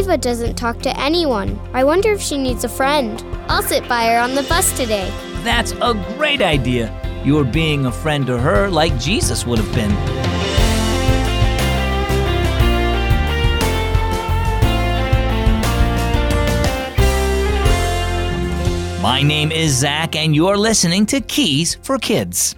Ava doesn't talk to anyone. I wonder if she needs a friend. I'll sit by her on the bus today. That's a great idea. You're being a friend to her like Jesus would have been. My name is Zach, and you're listening to Keys for Kids.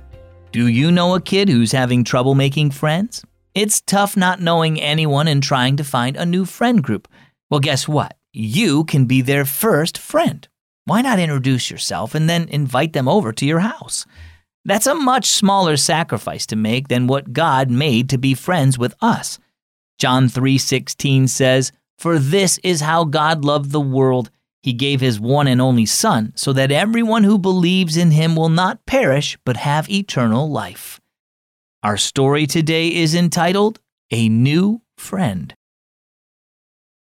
Do you know a kid who's having trouble making friends? It's tough not knowing anyone and trying to find a new friend group. Well, guess what? You can be their first friend. Why not introduce yourself and then invite them over to your house? That's a much smaller sacrifice to make than what God made to be friends with us. John 3:16 says, "For this is how God loved the world; he gave his one and only son so that everyone who believes in him will not perish but have eternal life." Our story today is entitled A New Friend.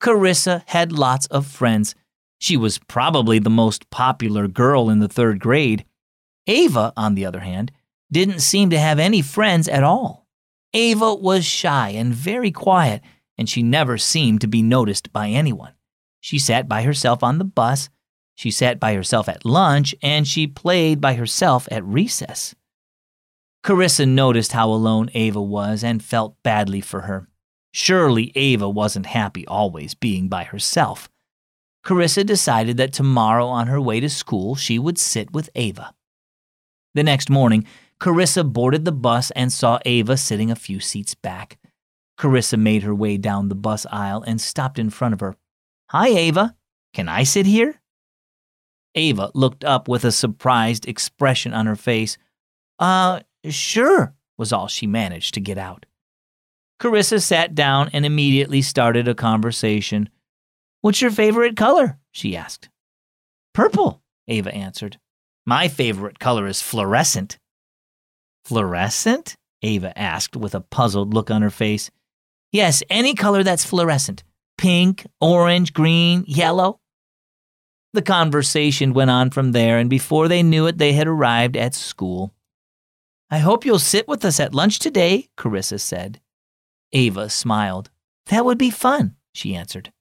Carissa had lots of friends. She was probably the most popular girl in the third grade. Ava, on the other hand, didn't seem to have any friends at all. Ava was shy and very quiet, and she never seemed to be noticed by anyone. She sat by herself on the bus, she sat by herself at lunch, and she played by herself at recess. Carissa noticed how alone Ava was and felt badly for her. Surely Ava wasn't happy always being by herself. Carissa decided that tomorrow on her way to school she would sit with Ava. The next morning, Carissa boarded the bus and saw Ava sitting a few seats back. Carissa made her way down the bus aisle and stopped in front of her. Hi, Ava. Can I sit here? Ava looked up with a surprised expression on her face. Uh, sure, was all she managed to get out. Carissa sat down and immediately started a conversation. What's your favorite color? she asked. Purple, Ava answered. My favorite color is fluorescent. Fluorescent? Ava asked with a puzzled look on her face. Yes, any color that's fluorescent pink, orange, green, yellow. The conversation went on from there, and before they knew it, they had arrived at school. I hope you'll sit with us at lunch today, Carissa said. Ava smiled. That would be fun, she answered.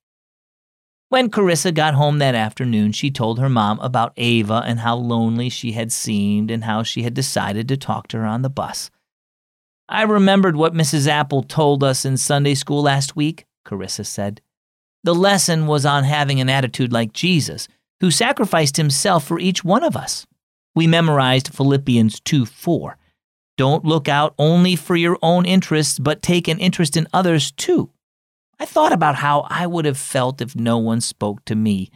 When Carissa got home that afternoon, she told her mom about Ava and how lonely she had seemed and how she had decided to talk to her on the bus. I remembered what Mrs. Apple told us in Sunday school last week, Carissa said. The lesson was on having an attitude like Jesus, who sacrificed himself for each one of us. We memorized Philippians 2 4. Don't look out only for your own interests, but take an interest in others too. I thought about how I would have felt if no one spoke to me.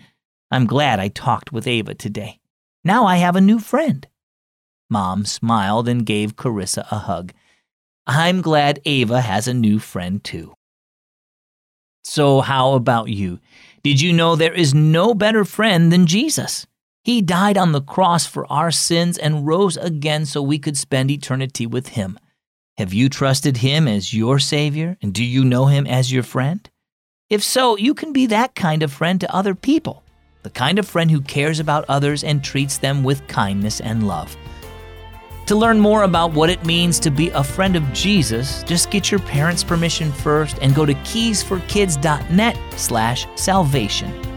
I'm glad I talked with Ava today. Now I have a new friend. Mom smiled and gave Carissa a hug. I'm glad Ava has a new friend too. So, how about you? Did you know there is no better friend than Jesus? He died on the cross for our sins and rose again so we could spend eternity with Him. Have you trusted Him as your Savior, and do you know Him as your friend? If so, you can be that kind of friend to other people, the kind of friend who cares about others and treats them with kindness and love. To learn more about what it means to be a friend of Jesus, just get your parents' permission first and go to keysforkids.net slash salvation.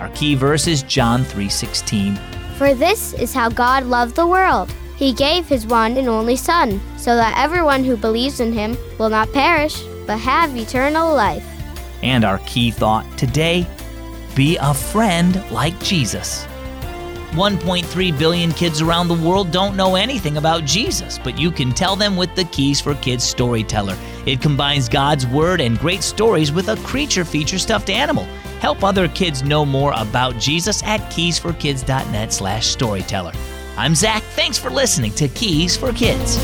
Our key verse is John 3:16. For this is how God loved the world. He gave his one and only Son, so that everyone who believes in him will not perish, but have eternal life. And our key thought today be a friend like Jesus. 1.3 billion kids around the world don't know anything about Jesus, but you can tell them with the Keys for Kids storyteller. It combines God's Word and great stories with a creature feature stuffed animal. Help other kids know more about Jesus at keysforkids.net slash storyteller. I'm Zach. Thanks for listening to Keys for Kids.